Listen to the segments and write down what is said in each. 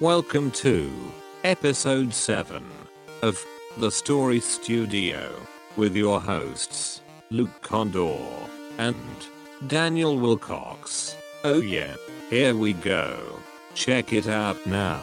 Welcome to episode 7 of The Story Studio with your hosts, Luke Condor and Daniel Wilcox. Oh, yeah, here we go. Check it out now.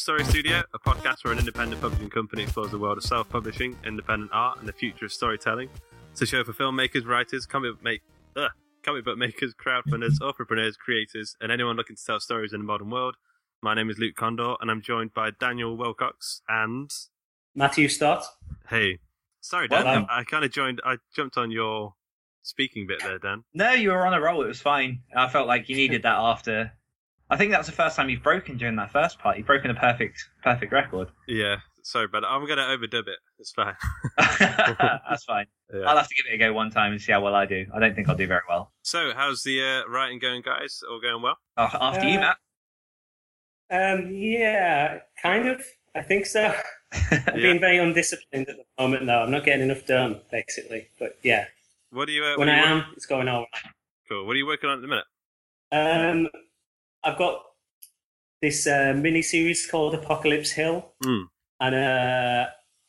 Story Studio, a podcast where an independent publishing company explores the world of self-publishing, independent art, and the future of storytelling. It's a show for filmmakers, writers, comic book, make, ugh, comic book makers, crowdfunders, entrepreneurs, creators, and anyone looking to tell stories in the modern world. My name is Luke Condor, and I'm joined by Daniel Wilcox and Matthew Stott. hey, sorry Well Dan, done. I kind of joined. I jumped on your speaking bit there, Dan. No, you were on a roll. It was fine. I felt like you needed that after. I think that's the first time you've broken during that first part. You've broken a perfect, perfect record. Yeah, sorry, but I'm gonna overdub it. It's fine. that's fine. Yeah. I'll have to give it a go one time and see how well I do. I don't think I'll do very well. So, how's the uh, writing going, guys? All going well? Oh, after you, Uh, Matt. Um, yeah, kind of. I think so. I've Yeah. being very undisciplined at the moment, though. I'm not getting enough done, basically. But yeah, What are you? Uh, what when are I you am, work- it's going all Cool. What are you working on at the minute? Um, I've got this uh, mini series called Apocalypse Hill, Mm. and uh,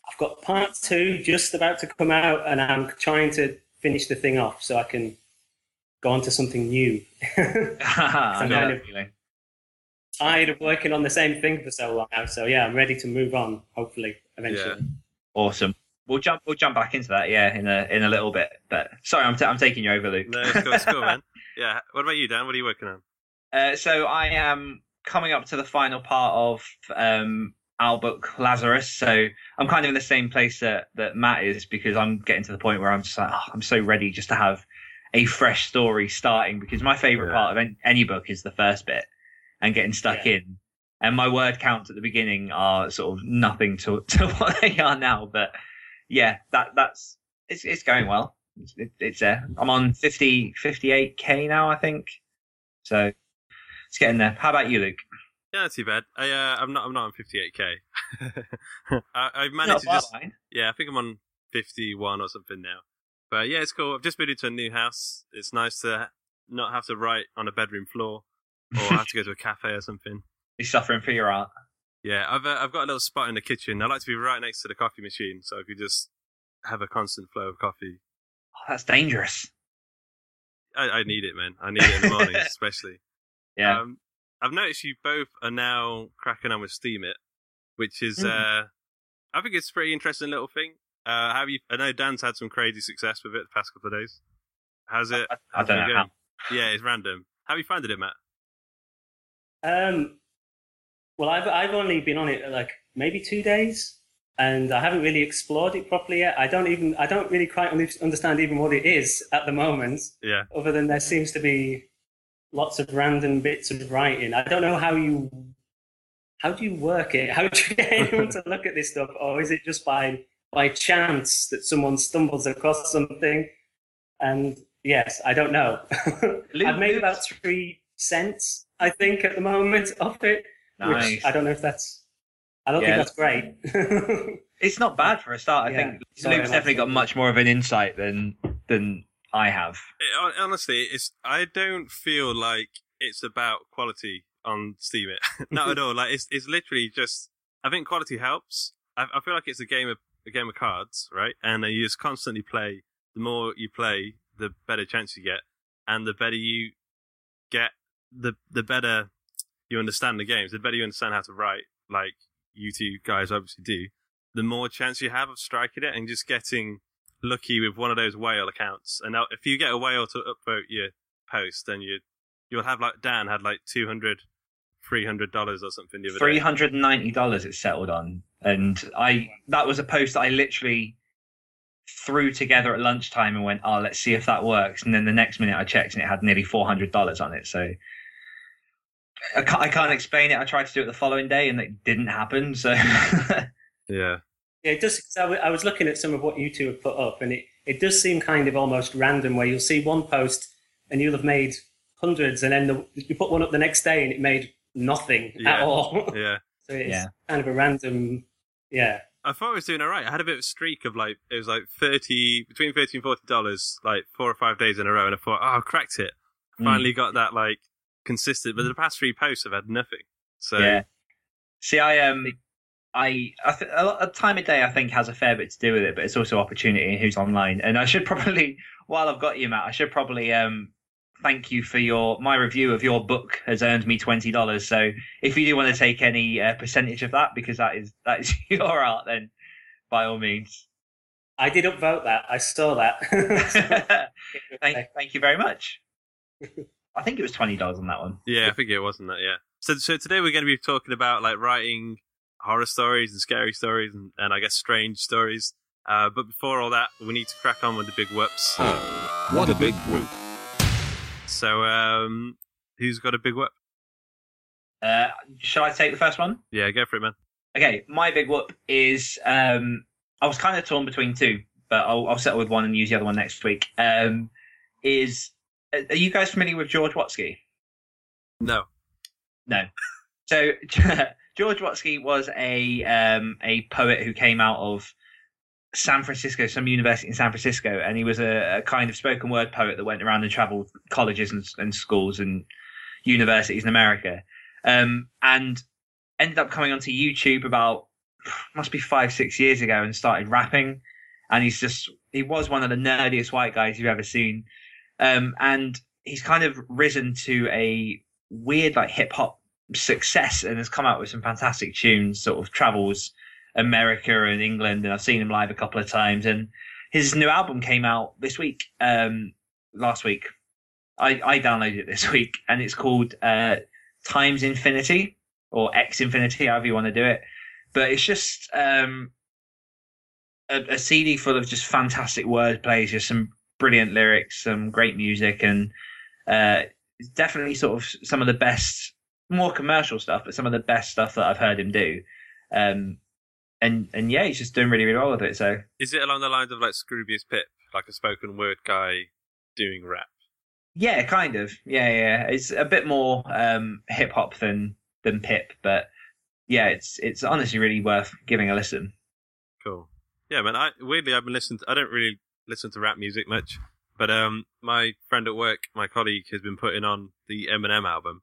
I've got part two just about to come out, and I'm trying to finish the thing off so I can go on to something new. I I'm know kind of- feeling. tired of working on the same thing for so long now. So yeah, I'm ready to move on. Hopefully, eventually. Awesome. We'll jump. We'll jump back into that. Yeah, in a in a little bit. But sorry, I'm, t- I'm taking you over, Luke. No, it's cool, it's cool, man. Yeah. What about you, Dan? What are you working on? Uh, so I am coming up to the final part of um, our book Lazarus. So I'm kind of in the same place that, that Matt is because I'm getting to the point where I'm just like, oh, I'm so ready just to have a fresh story starting because my favorite Yeah. part of any, any book is the first bit and getting stuck Yeah. in. And my word counts at the beginning are sort of nothing to, to what they are now. But yeah, that that's it's it's going well. It's, it, it's there. I'm on 50 58k now, I think. So it's getting there. How about you, Luke? Yeah, not too bad. I, uh, I'm not. I'm not on 58k. I, I've managed to just. behind. Yeah, I think I'm on 51 or something now. But yeah, it's cool. I've just moved into a new house. It's nice to not have to write on a bedroom floor or have to go to a cafe or something. You're suffering for your art. Yeah, I've uh, I've got a little spot in the kitchen. I like to be right next to the coffee machine, so I could just have a constant flow of coffee. Oh, that's dangerous. I, I need it, man. I need it in the mornings, especially. Yeah. Um, I've noticed you both are now cracking on with Steemit, which is, Mhm. uh, I think it's a pretty interesting little thing. Uh, have you? I know Dan's had some crazy success with it the past couple of days. How's it? I, I how's don't know how. Yeah, it's random. How have you found it, Matt? Um, well, I've I've only been on it like maybe two days, and I haven't really explored it properly yet. I don't even I don't really quite understand even what it is at the moment. Yeah, Other than there seems to be lots of random bits of writing. I don't know how you how do you work it? How do you get anyone to look at this stuff, or is it just by by chance that someone stumbles across something? And yes, I don't know. I've made about three cents, I think, at the moment of it. Nice. Which I don't know if that's. I don't Yeah. think that's great. It's not bad for a start. I Yeah. think Sorry, Luke's definitely got much more of an insight than than I have. Eh, it- honestly, it's. I don't feel like it's about quality on Steemit. Eh. Not at all. Like it's it's literally just. I think quality helps. I, I feel like it's a game of a game of cards, right? And you just constantly play. The more you play, the better chance you get, and the better you get, the the better you understand the games. The better you understand how to write, like you two guys obviously do. The more chance you have of striking it and just getting lucky with one of those whale accounts. And now, if you get a whale to upvote your post, then you you'll have like Dan had like 200 300 dollars or something the other Three day. hundred and ninety dollars it settled on, and I that was a post that I literally threw together at lunchtime and went, "Oh, let's see if that works." And then the next minute I checked and it had nearly four hundred dollars on it. So I can't, I can't explain it. I tried to do it the following day and it didn't happen. So Yeah. Yeah, it does. 'cause I, w- I was looking at some of what you two have put up, and it, it does seem kind of almost random. Where you'll see one post and you'll have made hundreds, and then the, you put one up the next day and it made nothing at Yeah. all. Yeah. so it's Yeah. kind of a random. Yeah, I thought I was doing all right. I had a bit of a streak of like it was like thirty between thirty and forty dollars, like four or five days in a row, and I thought, oh, I cracked it. Mm. Finally got that like consistent. But the past three posts have had nothing. So yeah. See, I um, I, I th- a lot of time of day I think has a fair bit to do with it, but it's also opportunity and who's online. And I should probably, while I've got you, Matt, I should probably um thank you for your my review of your book has earned me twenty dollars. So if you do want to take any uh, percentage of that, because that is that is your art, then by all means. I did upvote that. I saw that. thank, thank you very much. I think it was twenty dollars on that one. yeah, I think it wasn't that. Yeah. So so today we're going to be talking about like writing horror stories and scary stories and, and I guess strange stories. Uh, but before all that, we need to crack on with the big whoops. Oh, what a big whoop. So um, who's got a big whoop? Uh, shall I take the first one? Yeah, go for it, man. Okay, my big whoop is um, I was kind of torn between two, but I'll, I'll settle with one and use the other one next week. Um, is are you guys familiar with George Watsky? No. No. So George Watsky was a um, a poet who came out of San Francisco, some university in San Francisco, and he was a, a kind of spoken word poet that went around and travelled colleges and, and schools and universities in America, um, and ended up coming onto YouTube about must be five six years ago and started rapping, and he's just he was one of the nerdiest white guys you've ever seen, um, and he's kind of risen to a weird like hip hop success and has come out with some fantastic tunes. Sort of travels America and England, and I've seen him live a couple of times. And his new album came out this week, um, last week. I, I downloaded it this week, and it's called uh, Times Infinity or X Infinity, however you want to do it. But it's just um, a, a CD full of just fantastic word plays, just some brilliant lyrics, some great music, and uh, definitely sort of some of the best, more commercial stuff, but some of the best stuff that I've heard him do. Um, and and yeah, he's just doing really really well with it. So Is it along the lines of like Scroobius Pip, like a spoken word guy doing rap? yeah, kind of, yeah, yeah. It's a bit more um, hip hop than than Pip, but yeah, it's it's honestly really worth giving a listen. Cool. Yeah, man. I weirdly I've been listening. To, I don't really listen to rap music much, but um, my friend at work, my colleague, has been putting on the Eminem album,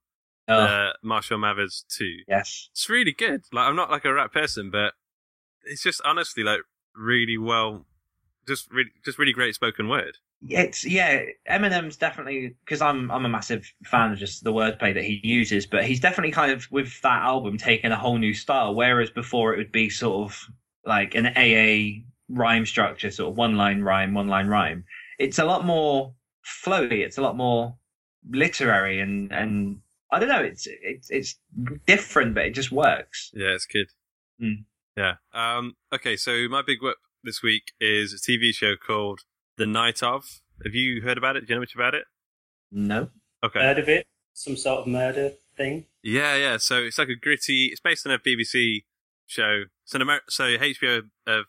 Oh, uh, Marshall Mathers Two. yes, It's really good. Like I'm not like a rap person, but it's just honestly like really well, just really, just really great spoken word. it's yeah. Eminem's definitely because I'm I'm a massive fan of just the wordplay that he uses, but he's definitely kind of with that album taken a whole new style. Whereas before it would be sort of like an AA rhyme structure, sort of one line rhyme, one line rhyme. It's a lot more flowy. It's a lot more literary and and I don't know. It's it's it's different, but it just works. Yeah, it's good. Mm. Yeah. Um. Okay. So my big whip this week is a TV show called The Night of. Have you heard about it? Do you know much about it? No. Okay. Heard of it? Some sort of murder thing. Yeah, yeah. So it's like a gritty. It's based on a BBC show. It's an Amer- so HBO have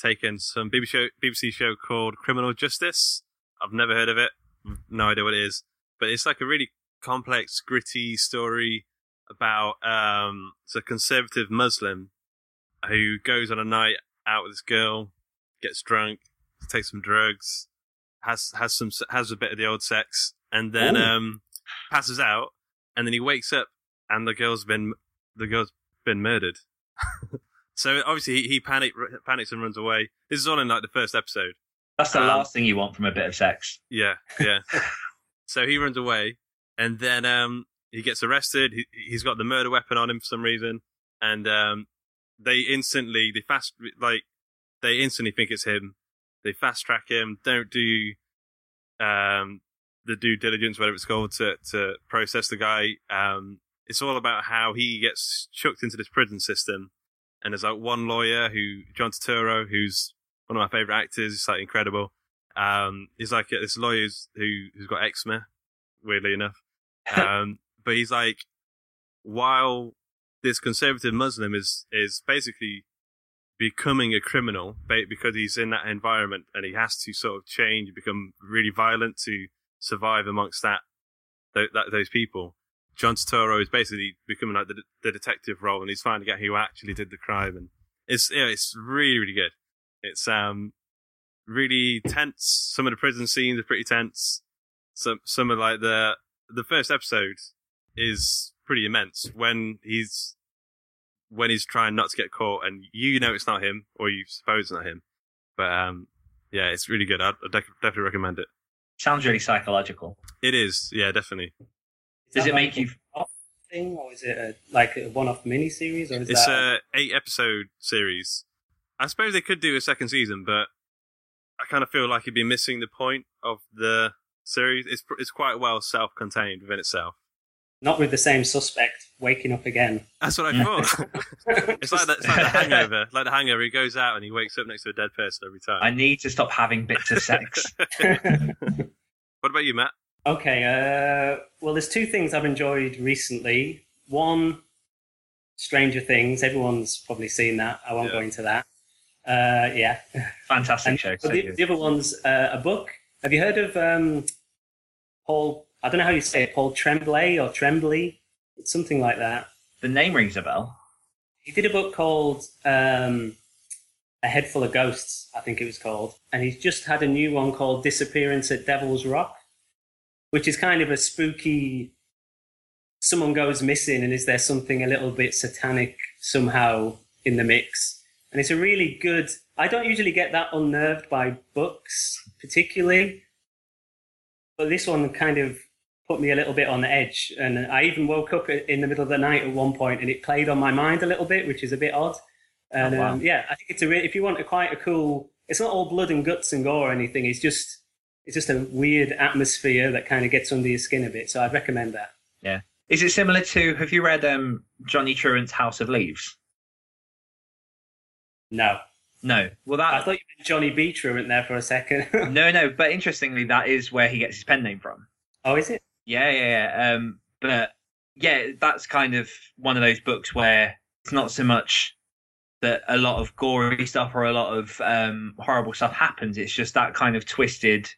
taken some BBC show, BBC show called Criminal Justice. I've never heard of it. No idea what it is. But it's like a really complex, gritty story about um, it's a conservative Muslim who goes on a night out with this girl, gets drunk, takes some drugs, has has some has a bit of the old sex, and then um, passes out and then he wakes up and the girl's been the girl's been murdered. so obviously he, he panic, panics and runs away. This is all in like the first episode. That's the Um, last thing you want from a bit of sex. Yeah, yeah. so he runs away, and then um, he gets arrested. He, he's got the murder weapon on him for some reason, and um, they instantly they fast like they instantly think it's him. They fast track him. Don't do um, the due diligence, whatever it's called, to to process the guy. Um, it's all about how he gets chucked into this prison system, and there's like one lawyer who John Turturro, who's one of my favorite actors. He's like incredible. Um, he's like this lawyer who who's got eczema, weirdly enough. Um, but he's like, while this conservative Muslim is is basically becoming a criminal because he's in that environment and he has to sort of change, become really violent to survive amongst that, th- that those people. John Turturro is basically becoming like the, the detective role, and he's finding out who actually did the crime, and it's yeah, it's really really good. It's um really tense. Some of the prison scenes are pretty tense. Some some of like the the first episode is pretty immense when he's when he's trying not to get caught, and you know it's not him, or you suppose it's not him. But um, yeah, it's really good. I'd, I'd definitely recommend it. Sounds really psychological. It is, yeah, definitely. Is Does it like make you? thing, or is it a, like a one-off miniseries, or is It's that? a eight episode series. I suppose they could do a second season, but I kind of feel like you'd be missing the point of the series. It's it's quite well self contained within itself. not with the same suspect waking up again. That's what I thought. it's like that, it's like the Hangover. Like the Hangover, he goes out and he wakes up next to a dead person every time. I need to stop having bits of sex. What about you, Matt? Okay, uh, well, there's two things I've enjoyed recently. One, Stranger Things. Everyone's probably seen that. I won't Yeah. go into that. Uh, yeah. Fantastic And show. So the, the other one's uh, a book. Have you heard of um, Paul? I don't know how you say it. Paul Tremblay or Tremblay, it's something like that. The name rings a bell. He did a book called um, A Head Full of Ghosts, I think it was called. And he's just had a new one called Disappearance at Devil's Rock, which is kind of a spooky. Someone goes missing, and is there something a little bit satanic somehow in the mix? And it's a really good. I don't usually get that unnerved by books, particularly, but this one kind of put me a little bit on the edge. And I even woke up in the middle of the night at one point, and it played on my mind a little bit, which is a bit odd. And Oh, wow. um, yeah, I think it's a re- if you want a quite a cool. It's not all blood and guts and gore or anything. It's just it's just a weird atmosphere that kind of gets under your skin a bit. So I'd recommend that. Yeah. Is it similar to? Have you read um, Johnny Truant's House of Leaves? No, No. Well, that I thought you meant Johnny B. Truant there for a second. no, no. But interestingly, that is where he gets his pen name from. oh, is it? Yeah, yeah, yeah. Um, but yeah, that's kind of one of those books where it's not so much that a lot of gory stuff or a lot of um, horrible stuff happens. It's just that kind of twisted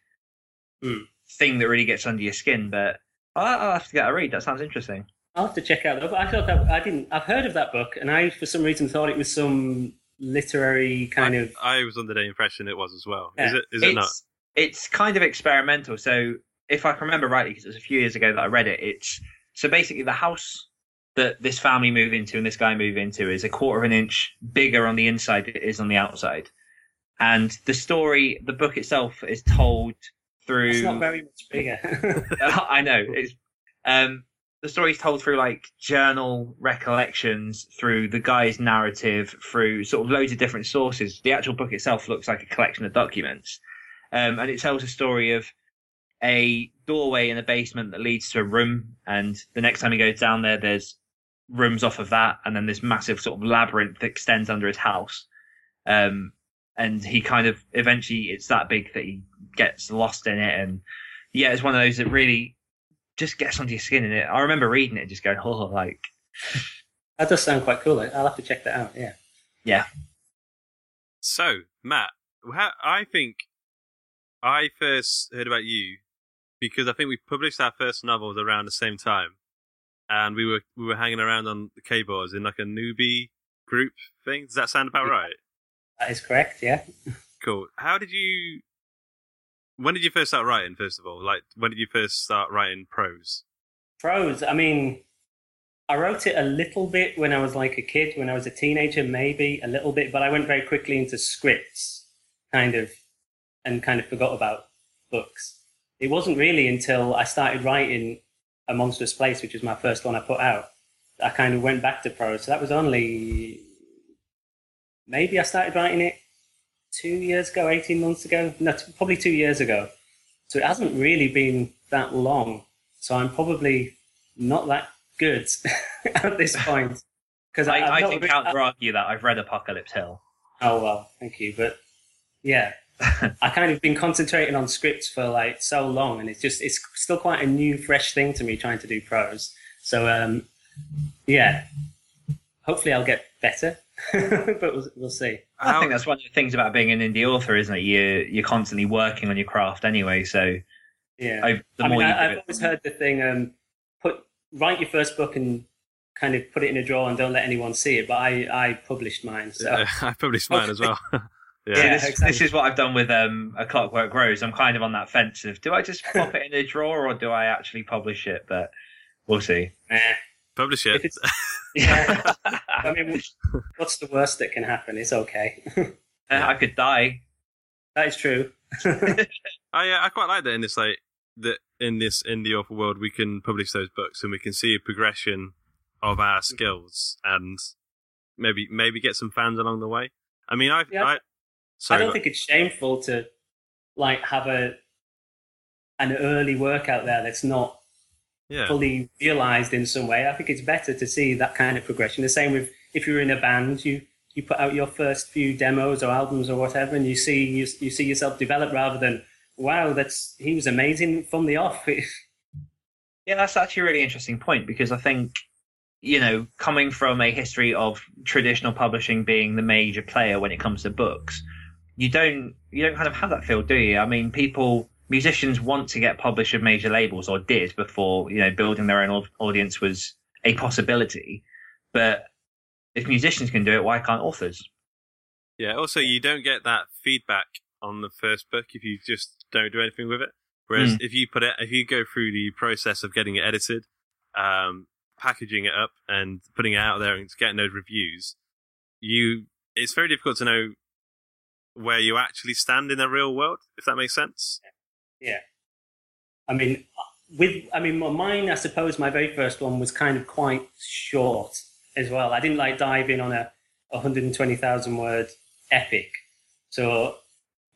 Hmm. thing that really gets under your skin. But I'll, I'll have to get a read. That sounds interesting. I'll have to check out. I thought that I didn't. I've heard of that book, and I for some reason thought it was some literary kind I, of. I was under the impression it was as well. Is it? Is it it's not? it's kind of experimental. So if I can remember rightly, because it was a few years ago that I read it, it's so basically the house that this family move into and this guy move into is a quarter of an inch bigger on the inside than it is on the outside. And the story, the book itself, is told through. It's not very much bigger. I know. It's um the story's told through like journal recollections, through the guy's narrative, through sort of loads of different sources. The actual book itself looks like a collection of documents. Um and it tells a story of a doorway in a basement that leads to a room and the next time he goes down there there's rooms off of that and then this massive sort of labyrinth that extends under his house. Um and he kind of eventually it's that big that he gets lost in it and yeah, it's one of those that really just gets under your skin in it. I remember reading it and just going, oh, like, that does sound quite cool. I'll have to check that out. Yeah. yeah. So, Matt, I think I first heard about you because I think we published our first novels around the same time, and we were we were hanging around on the Kboards in like a newbie group thing. Does that sound about right? That is correct. Yeah. Cool. How did you? When did you first start writing? First of all, like when did you first start writing prose? Prose. I mean, I wrote it a little bit when I was like a kid, when I was a teenager, maybe a little bit, but I went very quickly into scripts, kind of, and kind of forgot about books. It wasn't really until I started writing A Monstrous Place, which was my first one I put out, I kind of went back to prose. So that was only maybe I started writing it two years ago, 18 months ago. No, t- probably two years ago. So it hasn't really been that long. So I'm probably not that good at this point. Because I, I can re- counter argue that I've read Apocalypse Hill. Oh well, thank you. But yeah, I kind of been concentrating on scripts for like so long, and it's just it's still quite a new, fresh thing to me trying to do prose. So um, yeah, hopefully I'll get better, but we'll, we'll see. I think that's one of the things about being an indie author, isn't it? You you're constantly working on your craft anyway. So Yeah, I, the I more mean, you I, do I've it, always heard the thing: um, put write your first book and kind of put it in a drawer and don't let anyone see it. But I I published mine, so Yeah, I published mine as well. yeah. See, Yeah, this, exactly. this is what I've done with um, a Clockwork Rose. I'm kind of on that fence of do I just pop it in a drawer or do I actually publish it? But we'll see. eh. Publish it. yeah. I mean, what's the worst that can happen? It's okay. I could die. that is true. I uh, I quite like that in this like that in this in the author world we can publish those books and we can see a progression of our skills and maybe maybe get some fans along the way. I mean, I've Yeah. I I don't but- think it's shameful to like have a an early work out there that's not yeah fully realized in some way. I think it's better to see that kind of progression. The same with if you're in a band, you you put out your first few demos or albums or whatever, and you see you, you see yourself develop rather than wow, that's he was amazing from the off. Yeah, that's actually a really interesting point because I think, you know, coming from a history of traditional publishing being the major player when it comes to books, you don't you don't kind of have that feel, do you? I mean, people musicians want to get published with major labels or did before you know building their own audience was a possibility, but if musicians can do it, why can't authors? yeah. Also, you don't get that feedback on the first book if you just don't do anything with it. Whereas Hmm. if you put it, if you go through the process of getting it edited, um, packaging it up, and putting it out there and getting those reviews, you it's very difficult to know where you actually stand in the real world. If that makes sense. Yeah. I mean, uh, with I mean, mine. I suppose my very first one was kind of quite short as well. I didn't like dive in on a 120,000 word epic. So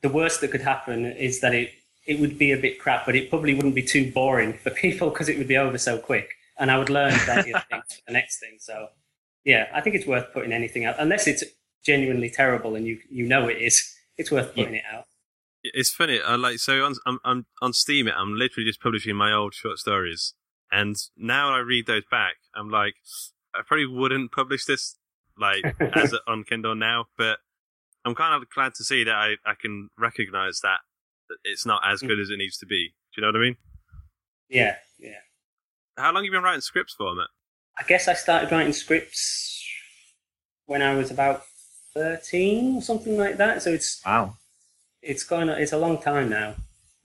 the worst that could happen is that it it would be a bit crap, but it probably wouldn't be too boring for people because it would be over so quick, and I would learn plenty of things for the next thing. So yeah, I think it's worth putting anything out unless it's genuinely terrible and you you know it is. It's worth putting it out. It's funny. I like so on I'm, I'm on Steam. It I'm literally just publishing my old short stories, and now I read those back. I'm like, I probably wouldn't publish this like as a, on Kindle now, but I'm kind of glad to see that I, I can recognize that that it's not as good mm. as it needs to be. Do you know what I mean? Yeah, yeah. How long have you been writing scripts for, Matt? I guess I started writing scripts when I was about thirteen or something like that. So it's Wow. It's gone. It's a long time now.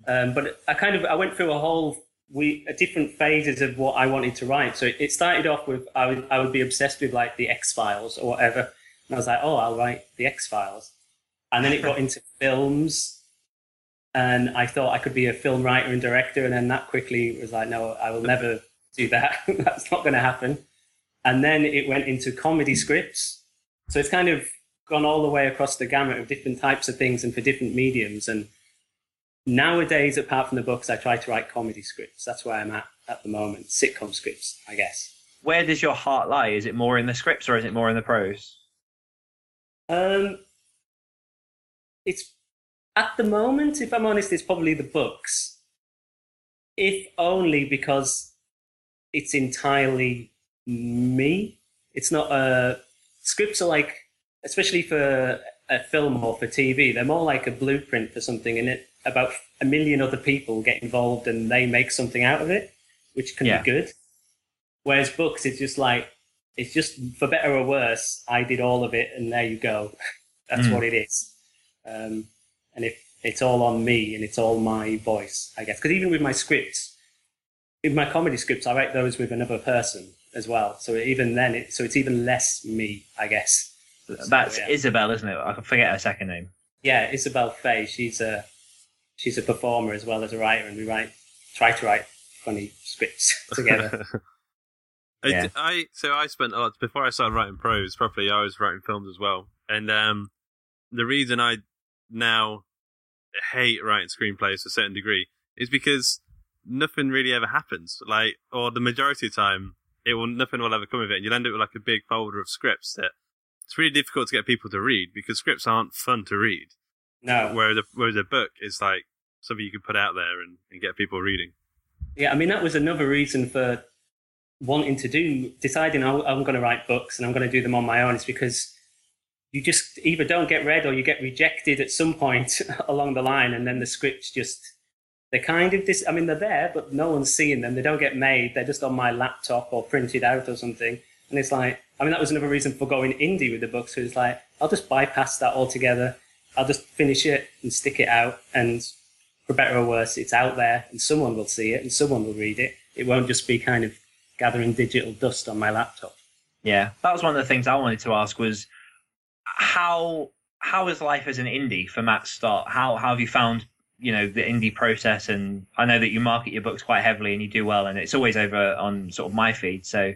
Um, but I kind of I went through a whole we different phases of what I wanted to write. So it started off with I would I would be obsessed with like the X Files or whatever, and I was like, oh, I'll write the X Files, and then it got into films, and I thought I could be a film writer and director, and then that quickly was like, no, I will never do that. That's not going to happen. And then it went into comedy scripts. So it's kind of gone all the way across the gamut of different types of things and for different mediums. And nowadays, apart from the books, I try to write comedy scripts. That's where I'm at at the moment. Sitcom scripts, I guess. Where does your heart lie? Is it more in the scripts or is it more in the prose? Um, it's at the moment, if I'm honest, it's probably the books. If only because it's entirely me. It's not uh scripts are like, especially for a film or for TV, they're more like a blueprint for something, and it about a million other people get involved and they make something out of it, which can Yeah. be good. Whereas books, it's just like it's just for better or worse. I did all of it, and there you go. That's Mm. what it is. Um, and if it's all on me and it's all my voice, I guess. Because even with my scripts, with my comedy scripts, I write those with another person. as well. So even then, it, so it's even less me, I guess. That's yeah. Isabel, isn't it? I forget her second name. Yeah, Isabel Faye. She's a she's a performer as well as a writer, and we write try to write funny scripts together. I- Yeah. I so I spent a lot before I started writing prose properly. I was writing films as well, and um, the reason I now hate writing screenplays to a certain degree is because nothing really ever happens. Like, or the majority of the time, it will nothing will ever come of it, and you'll end up with like a big folder of scripts that it's really difficult to get people to read because scripts aren't fun to read. no, Whereas a, whereas a book is like something you can put out there and, and get people reading. Yeah, I mean that was another reason for wanting to do deciding I- I'm going to write books and I'm going to do them on my own. Is because you just either don't get read or you get rejected at some point along the line, and then the scripts just they're kind of this. I mean, they're there, but no one's seeing them. They don't get made. They're just on my laptop or printed out or something. And it's like, I mean, that was another reason for going indie with the book. So it's like, I'll just bypass that altogether. I'll just finish it and stick it out. And for better or worse, it's out there and someone will see it and someone will read it. It won't just be kind of gathering digital dust on my laptop. Yeah, that was one of the things I wanted to ask was how how is life as an indie for Matt Stott? How how have you found you know the indie process? And I know that you market your books quite heavily and you do well, and it's always over on sort of my feed. So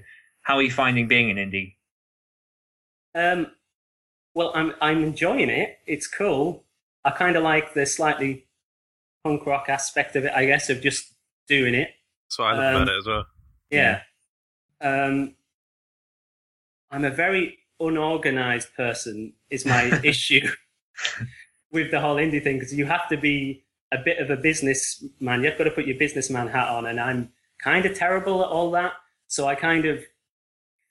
how are you finding being an indie? Um, well, I'm I'm enjoying it. It's cool. I kind of like the slightly punk rock aspect of it, I guess, of just doing it. That's what I love Um, about it as well. Yeah. Um, I'm a very unorganized person. Is my issue with the whole indie thing because you have to be a bit of a businessman. You've got to put your businessman hat on, and I'm kind of terrible at all that. So I kind of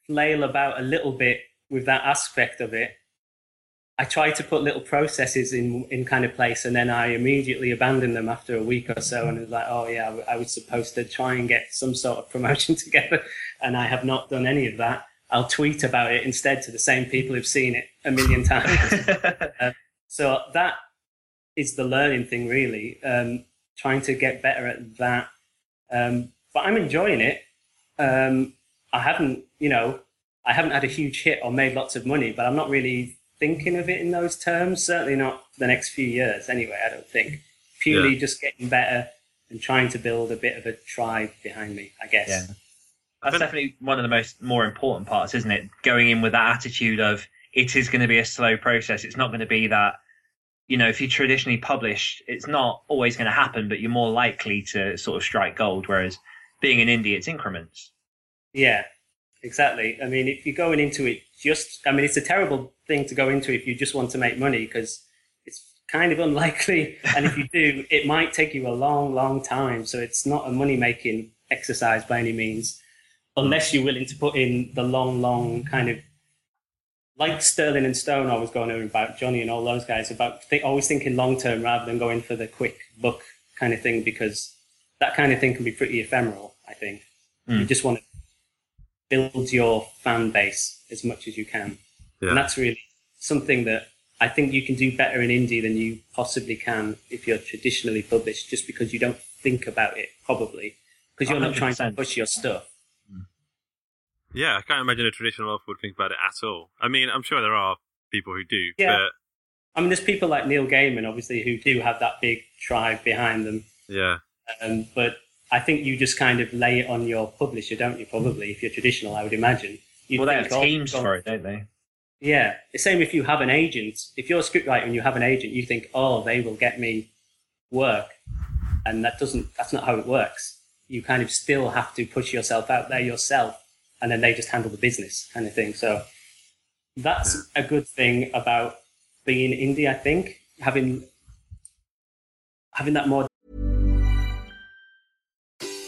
flail about a little bit with that aspect of it. I try to put little processes in in kind of place, and then I immediately abandon them after a week or so. And it's like, oh yeah, I was supposed to try and get some sort of promotion together, and I have not done any of that. I'll tweet about it instead to the same people who've seen it a million times. So that is the learning thing, really. Um, trying to get better at that. Um, but I'm enjoying it. Um, I haven't, you know, I haven't had a huge hit or made lots of money, but I'm not really thinking of it in those terms. Certainly not the next few years, anyway. I don't think. Purely Yeah. just getting better and trying to build a bit of a tribe behind me, I guess. Yeah. That's definitely one of the most more important parts, isn't it? Going in with that attitude of it is going to be a slow process. It's not going to be that, you know, if you traditionally publish, it's not always going to happen, but you're more likely to sort of strike gold. Whereas being an indie, it's increments. Yeah, exactly. I mean, if you're going into it just, I mean, it's a terrible thing to go into if you just want to make money because it's kind of unlikely. And if you do, it might take you a long, long time. So it's not a money making exercise by any means, unless you're willing to put in the long, long kind of like Sterling and Stone always going on about Johnny and all those guys about th- always thinking long term rather than going for the quick book kind of thing because that kind of thing can be pretty ephemeral. I think you Mm. just want to build your fan base as much as you can, Yeah. and that's really something that I think you can do better in indie than you possibly can if you're traditionally published, just because you don't think about it probably because you're not trying to push your stuff. Yeah, I can't imagine a traditional author would think about it at all. I mean, I'm sure there are people who do, Yeah. I mean, there's people like Neil Gaiman, obviously, who do have that big tribe behind them. yeah, Um, but I think you just kind of lay it on your publisher, don't you? Probably, if you're traditional, I would imagine. You'd well, they have teams for it, don't they? Yeah, the same if you have an agent. If you're a scriptwriter and you have an agent, you think, oh, they will get me work, and that doesn't. That's not how it works. You kind of still have to push yourself out there yourself, and then they just handle the business kind of thing. So that's a good thing about being indie. I think having having that more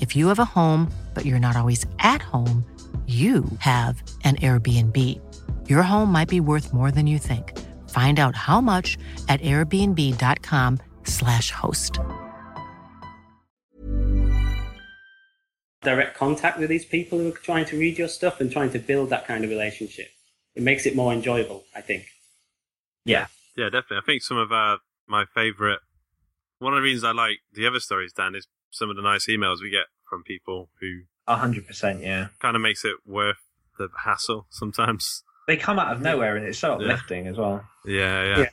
If you have a home, but you're not always at home, you have an Airbnb. Your home might be worth more than you think. Find out how much at airbnb.com/slash host. Direct contact with these people who are trying to read your stuff and trying to build that kind of relationship. It makes it more enjoyable, I think. Yeah. Yeah, definitely. I think some of uh, my favourite, one of the reasons I like the other stories, Dan, is some of the nice emails we get from people who A hundred percent, yeah. kind of makes it worth the hassle sometimes. They come out of nowhere and it's so Yeah. uplifting as well. Yeah, yeah. Yeah.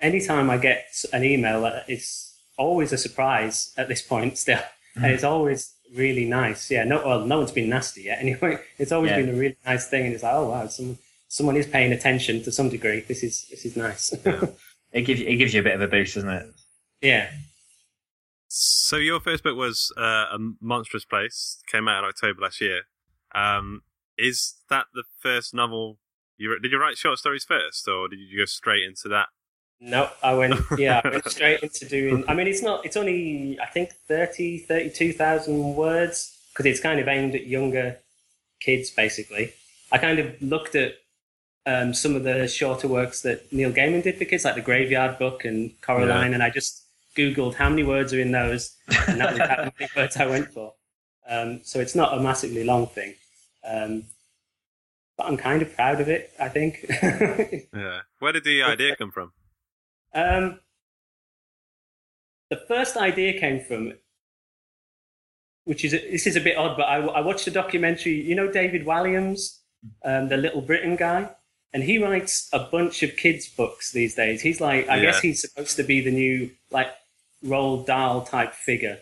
Anytime I get an email, uh, it's always a surprise at this point still. And it's always really nice. Yeah, no, well, no one's been nasty yet. Anyway, it's always Yeah. been a really nice thing. And it's like, oh, wow, someone, someone is paying attention to some degree. This is, this is nice. It gives you, it gives you a bit of a boost, doesn't it? yeah. So your first book was uh, a monstrous place. Came out in October last year. Um, is that the first novel you wrote? Did you write short stories first, or did you go straight into that? No, I went, yeah, I went straight into doing, I mean, it's not, it's only, I think 30, 32,000 words because it's kind of aimed at younger kids, basically. I kind of looked at um, some of the shorter works that Neil Gaiman did for kids, like the Graveyard Book and Coraline, Yeah. and I just Googled how many words are in those, and that was how many words I went for. Um, so it's not a massively long thing. Um, but I'm kind of proud of it, I think. Yeah. Where did the idea come from? Um, the first idea came from, which is this is a bit odd, but I, I watched a documentary. You know David Walliams, um, the Little Britain guy, and he writes a bunch of kids' books these days. He's like, I Yeah. guess he's supposed to be the new like Roald Dahl type figure.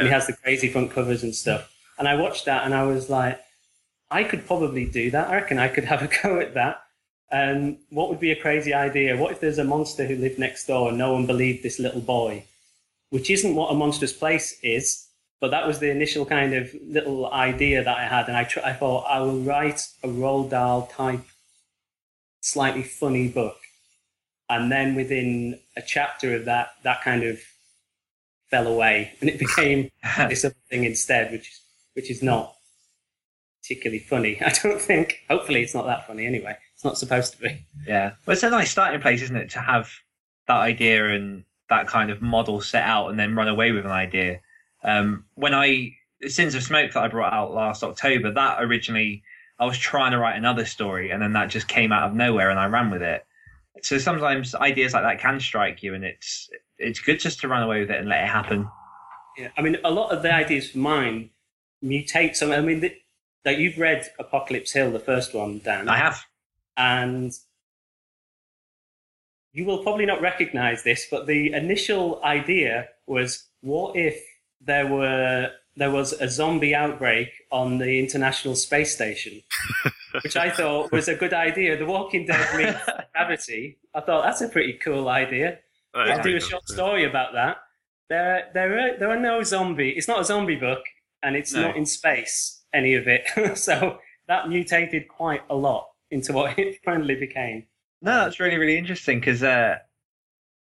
And he has the crazy front covers and stuff. And I watched that and I was like, I could probably do that. I reckon I could have a go at that. And what would be a crazy idea? What if there's a monster who lived next door and no one believed this little boy? Which isn't what a monstrous place is, but that was the initial kind of little idea that I had. And I, tr- I thought I will write a Roald Dahl type, slightly funny book. And then within a chapter of that, that kind of fell away and it became this other thing instead, which is which is not particularly funny. I don't think. Hopefully, it's not that funny anyway. It's not supposed to be. Yeah. Well, it's a nice starting place, isn't it, to have that idea and that kind of model set out and then run away with an idea. Um, when I, Sins of Smoke that I brought out last October, that originally, I was trying to write another story and then that just came out of nowhere and I ran with it. So sometimes ideas like that can strike you and it's, it's good just to run away with it and let it happen. Yeah. I mean, a lot of the ideas for mine mutate. Some. I mean, the, like you've read Apocalypse Hill, the first one, Dan. I have. and you will probably not recognize this, but the initial idea was what if there were there was a zombie outbreak on the International Space Station, which I thought was a good idea. The Walking Dead meets Gravity. I thought that's a pretty cool idea. I'll do a short story about that. There, there are there are no zombie. It's not a zombie book, and it's No. not in space. Any of it. so that mutated quite a lot into what it finally became. No, that's really, really interesting because uh,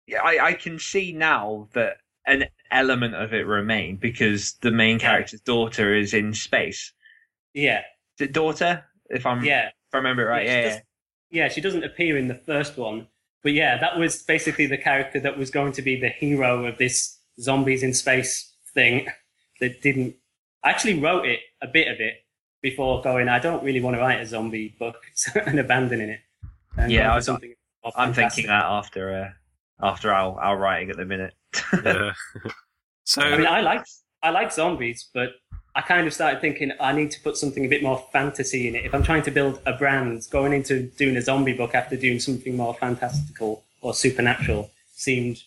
yeah, I, I can see now that an element of it remained because the main character's daughter is in space. Yeah, Is it daughter? If I'm, yeah, if I remember it right, Yeah, yeah, she yeah. does- yeah. She doesn't appear in the first one, but yeah, that was basically the character that was going to be the hero of this zombies in space thing. That didn't. I actually wrote it a bit of it, before going. I don't really want to write a zombie book and abandoning it. And Yeah, going for I- something more I'm fantastic. thinking that after uh, after our, our writing at the minute. Yeah. so I mean, I like I like zombies, but I kind of started thinking I need to put something a bit more fantasy in it. If I'm trying to build a brand, going into doing a zombie book after doing something more fantastical or supernatural seemed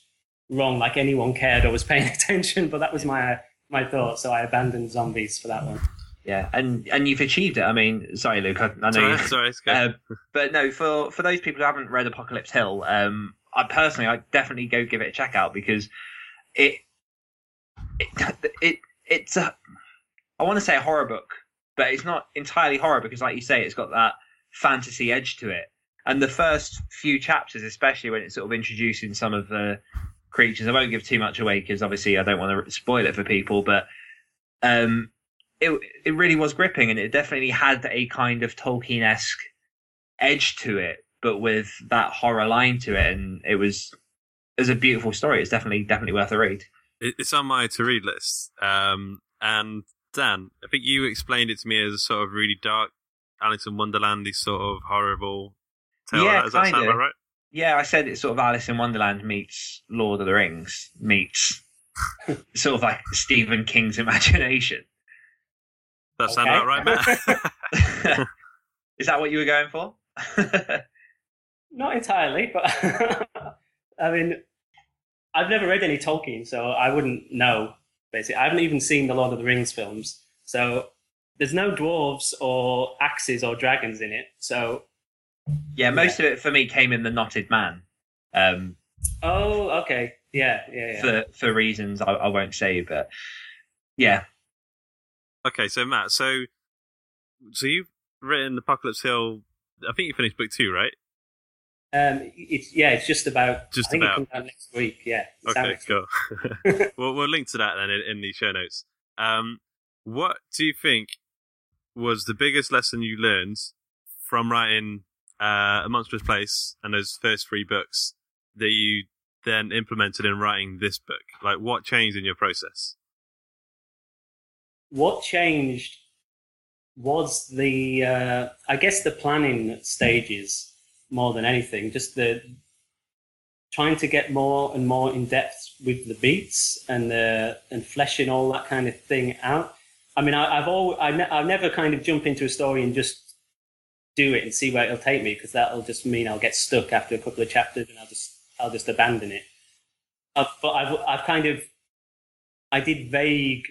wrong. Like anyone cared or was paying attention, but that was my my thought. So I abandoned zombies for that one. Yeah, and and you've achieved it. I mean, sorry, Luke. I, I know. sorry, you, sorry, it's good. Uh, but no, for for those people who haven't read Apocalypse Hill, um, I personally, I definitely go give it a check out because it it it it's a I want to say a horror book, but it's not entirely horror because, like you say, it's got that fantasy edge to it. And the first few chapters, especially when it's sort of introducing some of the creatures, I won't give too much away because obviously I don't want to spoil it for people, but um, it it really was gripping, and it definitely had a kind of Tolkien esque edge to it, but with that horror line to it, and it was it was a beautiful story. It's definitely definitely worth a read. It's on my to read list. Um, and Dan, I think you explained it to me as a sort of really dark Alice in Wonderlandy sort of horrible tale. Yeah, Does that sound kinda. about right? Yeah, I said it's sort of Alice in Wonderland meets Lord of the Rings meets sort of like Stephen King's imagination. That sound Okay. about right, Matt? Is that what you were going for? Not entirely, but I mean, I've never read any Tolkien, so I wouldn't know. Basically, I haven't even seen the Lord of the Rings films, so there's no dwarves or axes or dragons in it. So, yeah, most of it for me came in the Knotted Man. Um, oh, okay, yeah, yeah, yeah. for for reasons I, I won't say, but yeah, okay, so Matt, so so you've written Apocalypse Hill. I think you finished book two, right? Um, it's yeah, it's just about. Just I think about. it comes out next week. Yeah. Okay, cool. we'll, we'll link to that then in, in the show notes. Um, what do you think was the biggest lesson you learned from writing uh, A Monstrous Place and those first three books that you then implemented in writing this book? Like, what changed in your process? what changed was the uh, I guess the planning stages more than anything. Just the trying to get more and more in depth with the beats and the and fleshing all that kind of thing out. I mean, I, I've all I ne- I've never kind of jump into a story and just do it and see where it'll take me because that'll just mean I'll get stuck after a couple of chapters and I'll just I'll just abandon it. Uh, but I've I've kind of I did vague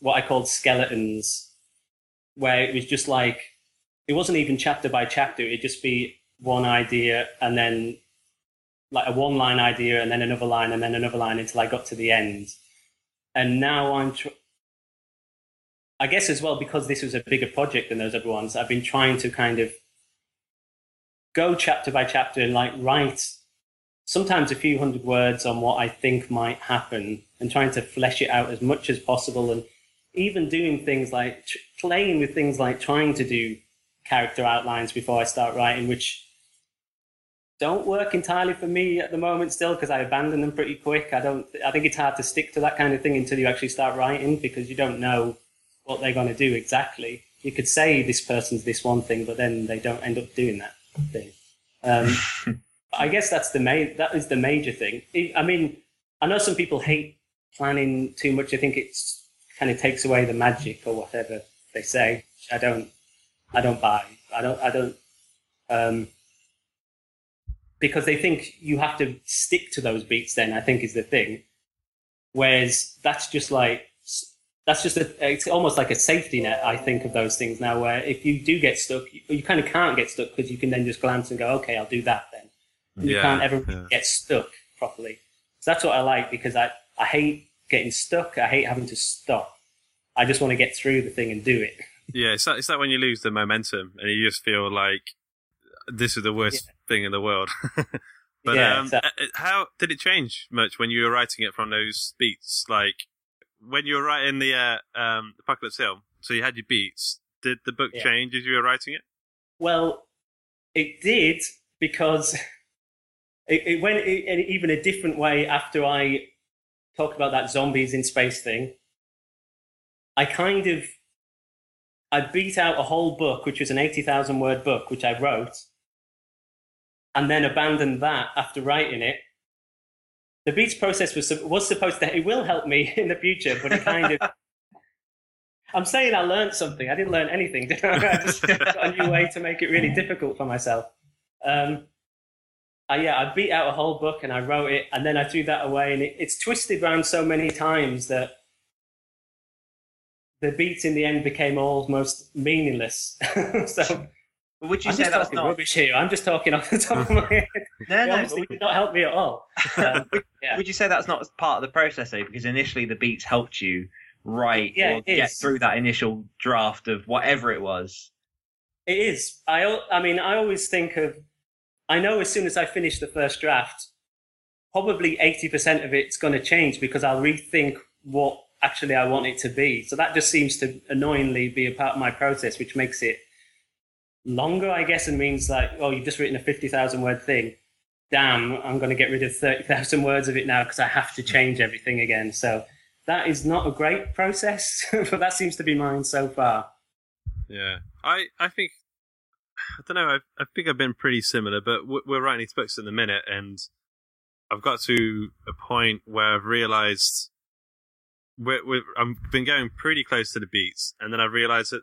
what I called skeletons, where it was just like it wasn't even chapter by chapter. It'd just be one idea and then like a one line idea and then another line and then another line until I got to the end. And now I'm, tr- I guess as well because this was a bigger project than those other ones. I've been trying to kind of go chapter by chapter and like write sometimes a few hundred words on what I think might happen and trying to flesh it out as much as possible and even doing things like playing with things like trying to do character outlines before I start writing, which don't work entirely for me at the moment still because I abandon them pretty quick. I don't, I think it's hard to stick to that kind of thing until you actually start writing because you don't know what they're going to do exactly. You could say this person's this one thing, but then they don't end up doing that thing. Um, I guess that's the main. That is the major thing. I I mean, I know some people hate planning too much. I think it's kind of takes away the magic or whatever they say. I don't. I don't buy. I don't. I don't. Um, because they think you have to stick to those beats. Then I think is the thing. Whereas that's just like that's just a, it's almost like a safety net. I think of those things now, where if you do get stuck, you, you kind of can't get stuck because you can then just glance and go, okay, I'll do that then. And you Yeah, can't ever yeah. get stuck properly. So that's what I like because I, I hate getting stuck. I hate having to stop. I just want to get through the thing and do it. Yeah, it's that, it's that when you lose the momentum and you just feel like this is the worst thing in the world. but Yeah, um, exactly. uh, how did it change much when you were writing it from those beats? Like when you were writing the uh, um, Apocalypse Hill, so you had your beats. Did the book Yeah. change as you were writing it? Well, it did because it, it went in even a different way after I talked about that zombies in space thing. I kind of, I beat out a whole book, which was an 80,000 word book, which I wrote, and then abandoned that after writing it. The beats process was, was supposed to, it will help me in the future, but it kind of, I'm saying I learned something. I didn't learn anything. Did I? I just got a new way to make it really difficult for myself. Um, uh, yeah, I beat out a whole book and I wrote it, and then I threw that away, and it, it's twisted around so many times that the beats in the end became almost meaningless. so. But would you I'm say just that's talking not? rubbish here. I'm just talking off the top of my head. No, no. obviously did not help me at all. Um, yeah. Would you say that's not part of the process though? Because initially the beats helped you write Yeah, or get is. through that initial draft of whatever it was. It is. I, I mean, I always think of. I know as soon as I finish the first draft, probably 80% of it's going to change because I'll rethink what actually I want it to be. So that just seems to annoyingly be a part of my process, which makes it longer, I guess, and means like, oh, you've just written a 50,000 word thing. Damn, I'm going to get rid of 30,000 words of it now because I have to change everything again. So that is not a great process, but that seems to be mine so far. Yeah, I I think I don't know. I I think I've been pretty similar, but we're writing these books in the minute, and I've got to a point where I've realised we're, we're, I've been going pretty close to the beats, and then I realised that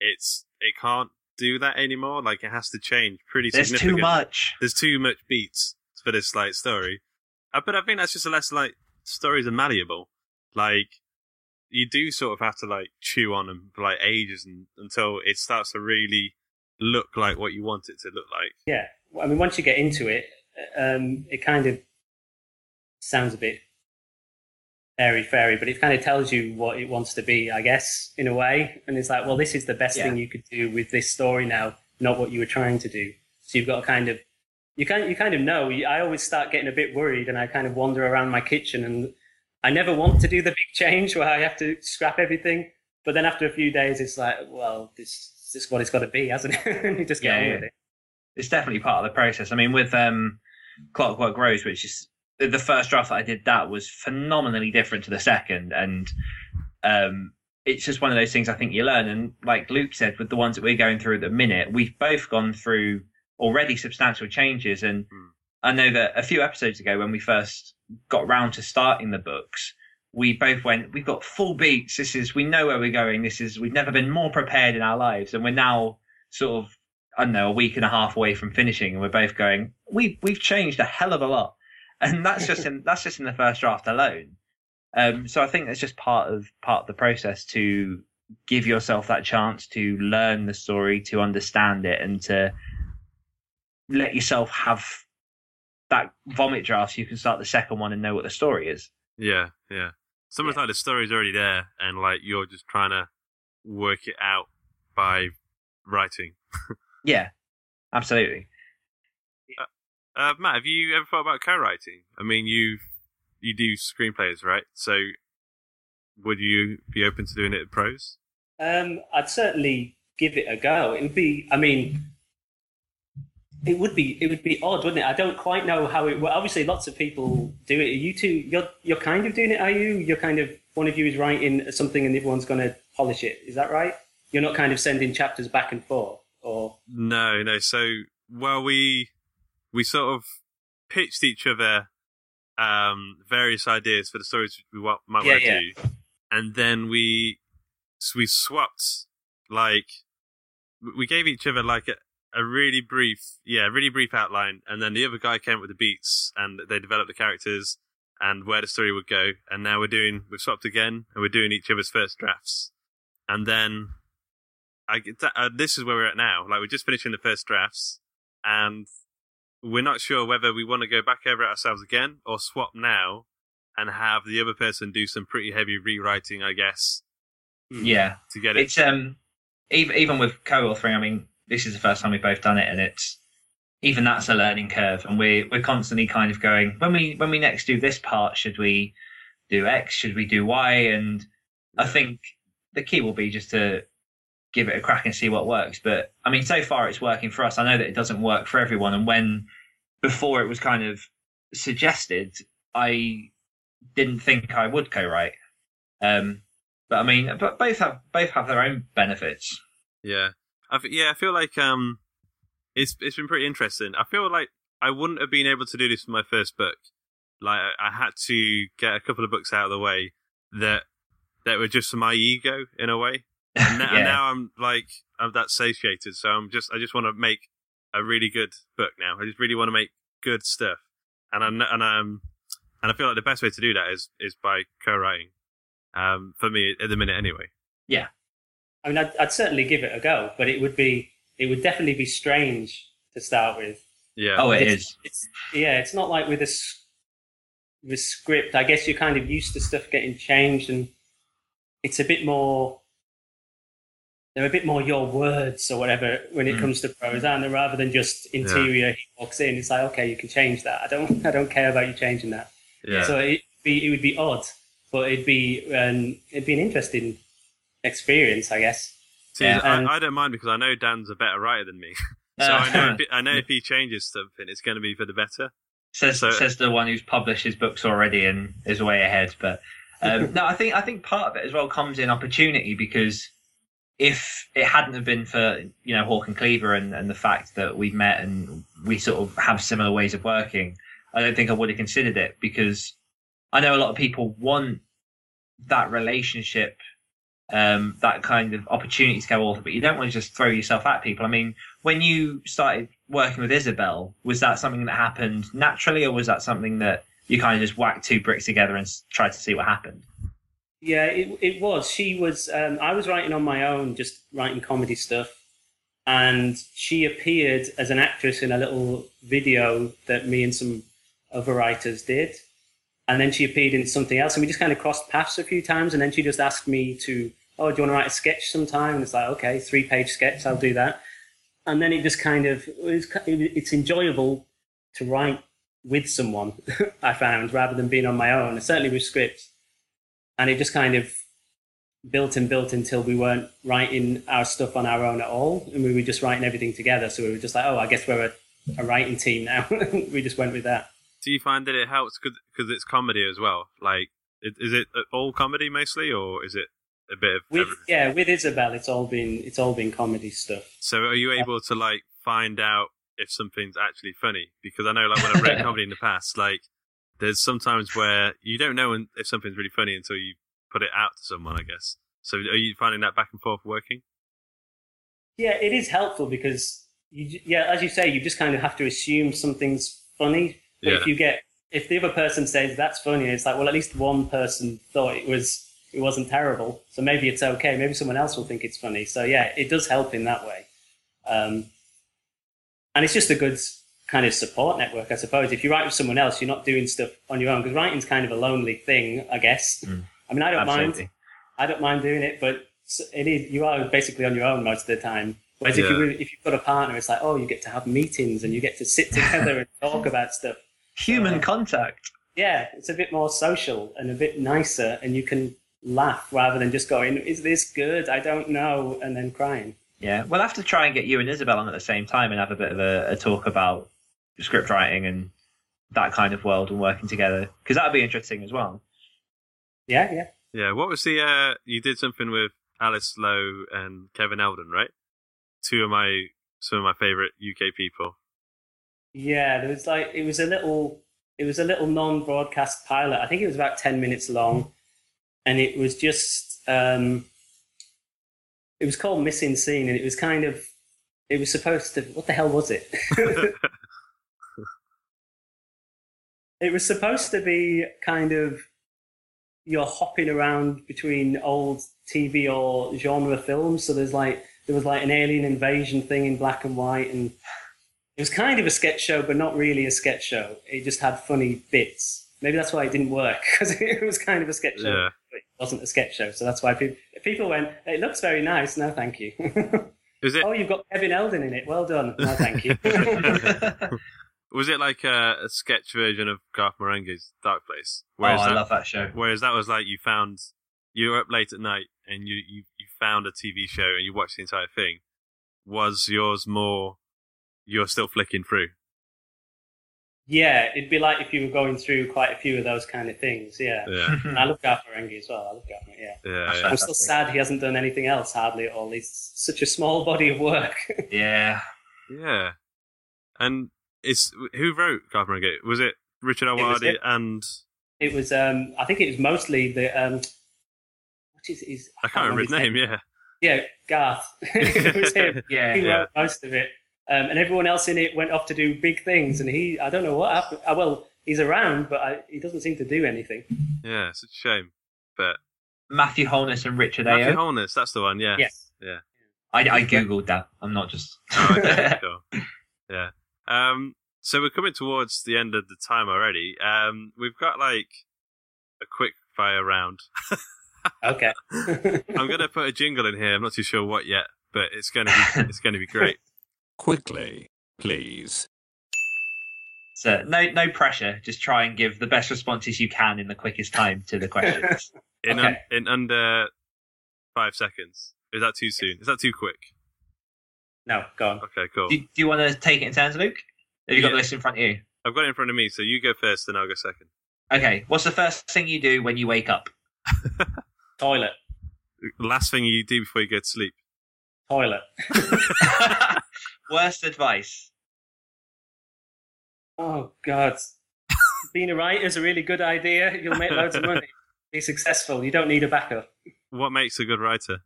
it's it can't do that anymore. Like it has to change pretty. There's too much. There's too much beats for this like story. Uh, but I think that's just a less like stories are malleable. Like you do sort of have to like chew on them for like ages and, until it starts to really look like what you want it to look like. Yeah, I mean, once you get into it, um, it kind of sounds a bit airy fairy, but it kind of tells you what it wants to be, I guess, in a way. And it's like, well, this is the best Yeah. thing you could do with this story now, not what you were trying to do. So you've got to kind of, you kind, you kind of know. I always start getting a bit worried, and I kind of wander around my kitchen, and I never want to do the big change where I have to scrap everything. But then after a few days, it's like, well, this, this is what it's got to be, hasn't it? you just get Yeah, on yeah. with it. It's definitely part of the process. I mean, with um, Clockwork Rose, which is the first draft that I did, that was phenomenally different to the second, and um, it's just one of those things I think you learn. And like Luke said, with the ones that we're going through at the minute, we've both gone through already substantial changes. And Mm. I know that a few episodes ago, when we first got round to starting the books, we both went, we've got full beats. This is, we know where we're going. This is, we've never been more prepared in our lives. And we're now sort of, I don't know, a week and a half away from finishing. And we're both going, we, we've changed a hell of a lot. And that's just in, that's just in the first draft alone. Um, so I think that's just part of, part of the process to give yourself that chance to learn the story, to understand it and to let yourself have that vomit draft so you can start the second one and know what the story is. Yeah, yeah. Sometimes like the story's already there, and like you're just trying to work it out by writing. Yeah, absolutely. Uh, Matt, have you ever thought about co-writing? I mean, you you do screenplays, right? So would you be open to doing it in prose? Um, I'd certainly give it a go. It would be, I mean, it would be, it would be odd, wouldn't it? I don't quite know how it. Well, obviously, lots of people do it. You two, you're you're kind of doing it, are you? You're kind of one of you is writing something and the other one's going to polish it. Is that right? You're not kind of sending chapters back and forth, or No, no. So well, we we sort of pitched each other um, various ideas for the stories we might Yeah, want to yeah. do, and then we so we swapped like we gave each other like a, a really brief, yeah, really brief outline, and then the other guy came up with the beats, and they developed the characters and where the story would go. And now we're doing we've swapped again, and we're doing each other's first drafts, and then I uh, this is where we're at now. Like we're just finishing the first drafts, and we're not sure whether we want to go back over it ourselves again or swap now and have the other person do some pretty heavy rewriting, I guess, Yeah, to get it. it's um even even with co-authoring. I mean, this is the first time we've both done it, and it's even that's a learning curve, and we're we're constantly kind of going when we when we next do this part, should we do X? Should we do Y? And I think the key will be just to give it a crack and see what works. But I mean, so far it's working for us. I know that it doesn't work for everyone, and when before it was kind of suggested, I didn't think I would co-write. Um, But I mean, but both have both have their own benefits. Yeah, yeah, I feel like um, it's it's been pretty interesting. I feel like I wouldn't have been able to do this for my first book. Like I had to get a couple of books out of the way that that were just for my ego in a way. And, now, and now I'm like I'm that satiated, so I'm just I just want to make a really good book now. I just really want to make good stuff, and I kn- and um and I feel like the best way to do that is is by co-writing. Um, for me at the minute anyway. Yeah, I mean, I'd, I'd certainly give it a go, but it would be it would definitely be strange to start with. Yeah. Oh, it It's- is. It's yeah, it's not like with a s- with script. I guess you're kind of used to stuff getting changed, and it's a bit more. They're a bit more your words or whatever when it Mm. comes to prose, aren't they? Rather than just interior. He walks in, it's like okay, you can change that. I don't, I don't care about you changing that. Yeah. So it be it would be odd, but it'd be um, it'd be an interesting experience, I guess. See, Yeah, I, and- I don't mind because I know Dan's a better writer than me. so Uh, I know, if, I know if he changes something, it's going to be for the better. says So- says the one who's published his books already and is way ahead. But um, no, I think I think part of it as well comes in opportunity because if it hadn't have been for you know Hawk and Cleaver and, and the fact that we've met and we sort of have similar ways of working, I don't think I would have considered it because I know a lot of people want that relationship, um, that kind of opportunity to go author, but you don't want to just throw yourself at people. I mean, when you started working with Isabel, was that something that happened naturally, or was that something that you kind of just whacked two bricks together and tried to see what happened? Yeah, it it was. She was. Um, I was writing on my own, just writing comedy stuff, and she appeared as an actress in a little video that me and some other writers did, and then she appeared in something else, and we just kind of crossed paths a few times, and then she just asked me to, oh, do you want to write a sketch sometime? And it's like, okay, three page sketch, I'll do that, and then it just kind of it was, it's enjoyable to write with someone. I found rather than being on my own, certainly with scripts and it just kind of built and built until we weren't writing our stuff on our own at all, and we were just writing everything together. So we were just like, oh, I guess we're a, a writing team now. we just went with that. Do you find that it helps because it's comedy as well? Like, is it all comedy mostly, or is it a bit of With everything? yeah, with Isabel, it's all been it's all been comedy stuff. So are you able to like find out if something's actually funny? Because I know like when I've read comedy in the past, like there's sometimes where you don't know if something's really funny until you put it out to someone, I guess. So are you finding that back and forth working? Yeah, it is helpful because you yeah, as you say, you just kind of have to assume something's funny. But Yeah. if you get if the other person says that's funny, it's like well, at least one person thought it was it wasn't terrible, so maybe it's okay. Maybe someone else will think it's funny. So yeah, it does help in that way. Um, and it's just a good kind of support network, I suppose. If you write with someone else, you're not doing stuff on your own because writing's kind of a lonely thing, I guess. Mm. I mean, I don't mind. Absolutely. I don't mind doing it, but it is you are basically on your own most of the time. Whereas if you if you've got a partner, it's like oh, you get to have meetings and you get to sit together and talk about stuff. Human Uh, contact. Yeah, it's a bit more social and a bit nicer, and you can laugh rather than just going, "Is this good? I don't know," and then crying. Yeah, we'll have to try and get you and Isabel on at the same time and have a bit of a, a talk about script writing and that kind of world and working together because that'd be interesting as well. Yeah, yeah. Yeah. What was the? uh You did something with Alice Lowe and Kevin Eldon, right? Two of my some of my favorite UK people. Yeah, there was like it was a little it was a little non-broadcast pilot. I think it was about ten minutes long, and it was just um, it was called Missing Scene, and it was kind of it was supposed to what the hell was it? it was supposed to be kind of you're hopping around between old TV or genre films. So there's like there was like an alien invasion thing in black and white, and it was kind of a sketch show, but not really a sketch show. It just had funny bits. Maybe that's why it didn't work because it was kind of a sketch show, Yeah. but it wasn't a sketch show. So that's why people people went, "It looks very nice." No, thank you. Is it? oh, you've got Kevin Eldon in it. Well done. No, thank you. Was it like a, a sketch version of Garth Marenghi's Dark Place? oh, I love that show. Whereas that was like you found you were up late at night and you, you, you found a TV show and you watched the entire thing. Was yours more you're still flicking through? Yeah, it'd be like if you were going through quite a few of those kind of things. Yeah. Yeah. I love Garth Marenghi as well. I love Garth yeah. Yeah, yeah. I'm still sad he hasn't done anything else hardly at all. He's such a small body of work. Yeah. Yeah. And it's who wrote Garth Marenghi? Was it Richard was and it was, um, I think it was mostly the, um, what is his? I can't remember his name. Yeah. Yeah, Garth. it was him. Yeah. He Yeah. wrote most of it. Um, and everyone else in it went off to do big things. And he, I don't know what happened. Uh, well, he's around, but I, he doesn't seem to do anything. Yeah. Such a shame. But Matthew Holness and Richard Matthew Ayo. Holness, that's the one. Yeah. Yes. Yeah. I, I googled that. I'm not just. Oh, okay, cool. Yeah. Um, so we're coming towards the end of the time already. Um, we've got like a quick fire round. Okay. I'm gonna put a jingle in here. I'm not too sure what yet, but it's gonna be it's gonna be great. Quickly, please. So no no pressure. Just try and give the best responses you can in the quickest time to the questions. In Okay. un- in under five seconds. Is that too soon? Is that too quick? No, go on. Okay, cool. do, do you want to take it in turns, Luke? Have you got Yeah. the list in front of you? I've got it in front of me, so you go first, then I'll go second. Okay. What's the first thing you do when you wake up? Toilet. Last thing you do before you go to sleep. Toilet. Worst advice. Oh, God. Being a writer is a really good idea. You'll make loads of money. Be successful. You don't need a backup. What makes a good writer?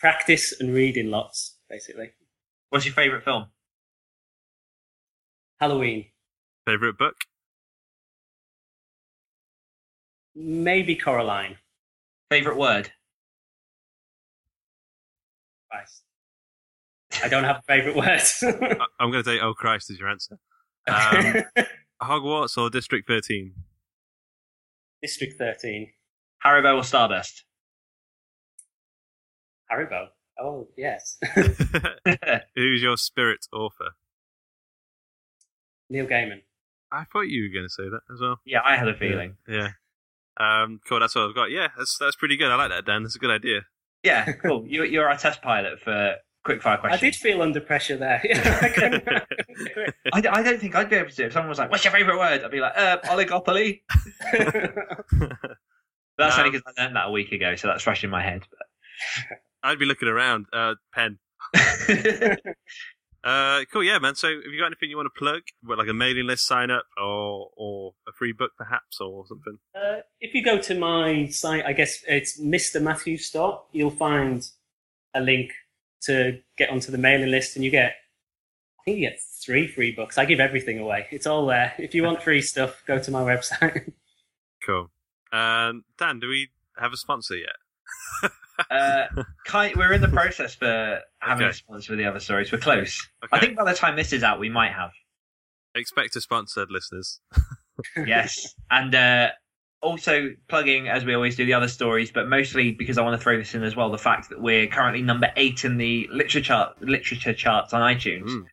Practice and reading lots, basically. What's your favourite film? Halloween. Favorite book? Maybe Coraline. Favourite word? Christ. I don't have a favourite word. I- I'm going to say, oh Christ, is your answer. Um, Hogwarts or District 13? District 13. Haribo or Starburst? Haribo. Oh, yes. Who's your spirit author? Neil Gaiman. I thought you were going to say that as well. yeah, I had a feeling. Yeah. Um, cool. That's all I've got. Yeah, that's that's pretty good. I like that, Dan. That's a good idea. Yeah, cool. You, you're our test pilot for quick fire questions. I did feel under pressure there. I I, I don't think I'd be able to do it. If someone was like, "What's your favourite word?" I'd be like, "Uh, oligopoly." That's only Um, because I learned that a week ago, so that's fresh in my head. I'd be looking around. Uh, pen. Uh, cool. Yeah, man. So, have you got anything you want to plug? What, like a mailing list sign up, or or a free book, perhaps, or something? Uh, if you go to my site, I guess it's Mr. Matthew Stott, you'll find a link to get onto the mailing list and you get, I think you get three free books. I give everything away. It's all there. If you want free stuff, go to my website. Cool. Um, Dan, do we have a sponsor yet? uh, kind, we're in the process for having Okay. a sponsor for the other stories. We're close. Okay. I think by the time this is out, we might have. Expect a sponsored, listeners. Yes, and uh, also plugging as we always do the other stories, but mostly because I want to throw this in as well. The fact that we're currently number eight in the literature literature charts on iTunes, Mm.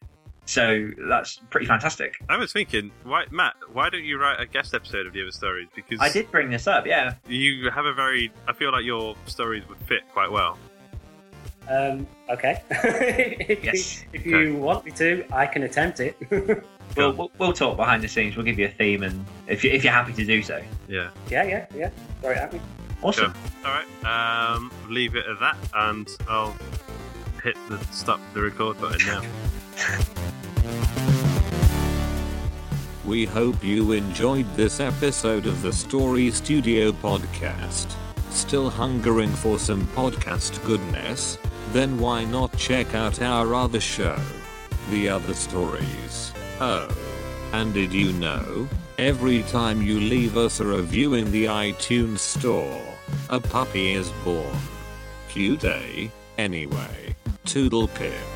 So that's pretty fantastic. I was thinking, why, Matt? Why don't you write a guest episode of the other stories? Because I did bring this up, yeah. You have a very. I feel like your stories would fit quite well. um, okay. if Yes. you, if you want me to, I can attempt it. We'll, we'll we'll talk behind the scenes. We'll give you a theme, and if you if you're happy to do so, Yeah. yeah, yeah, yeah. Very happy. awesome. All right. Um, leave it at that, and I'll hit the stop the record button now. We hope you enjoyed this episode of the Story Studio podcast. Still hungering for some podcast goodness? Then why not check out our other show, The Other Stories? Oh, and did you know? Every time you leave us a review in the iTunes store, a puppy is born. Cute, eh? Anyway, toodle pip.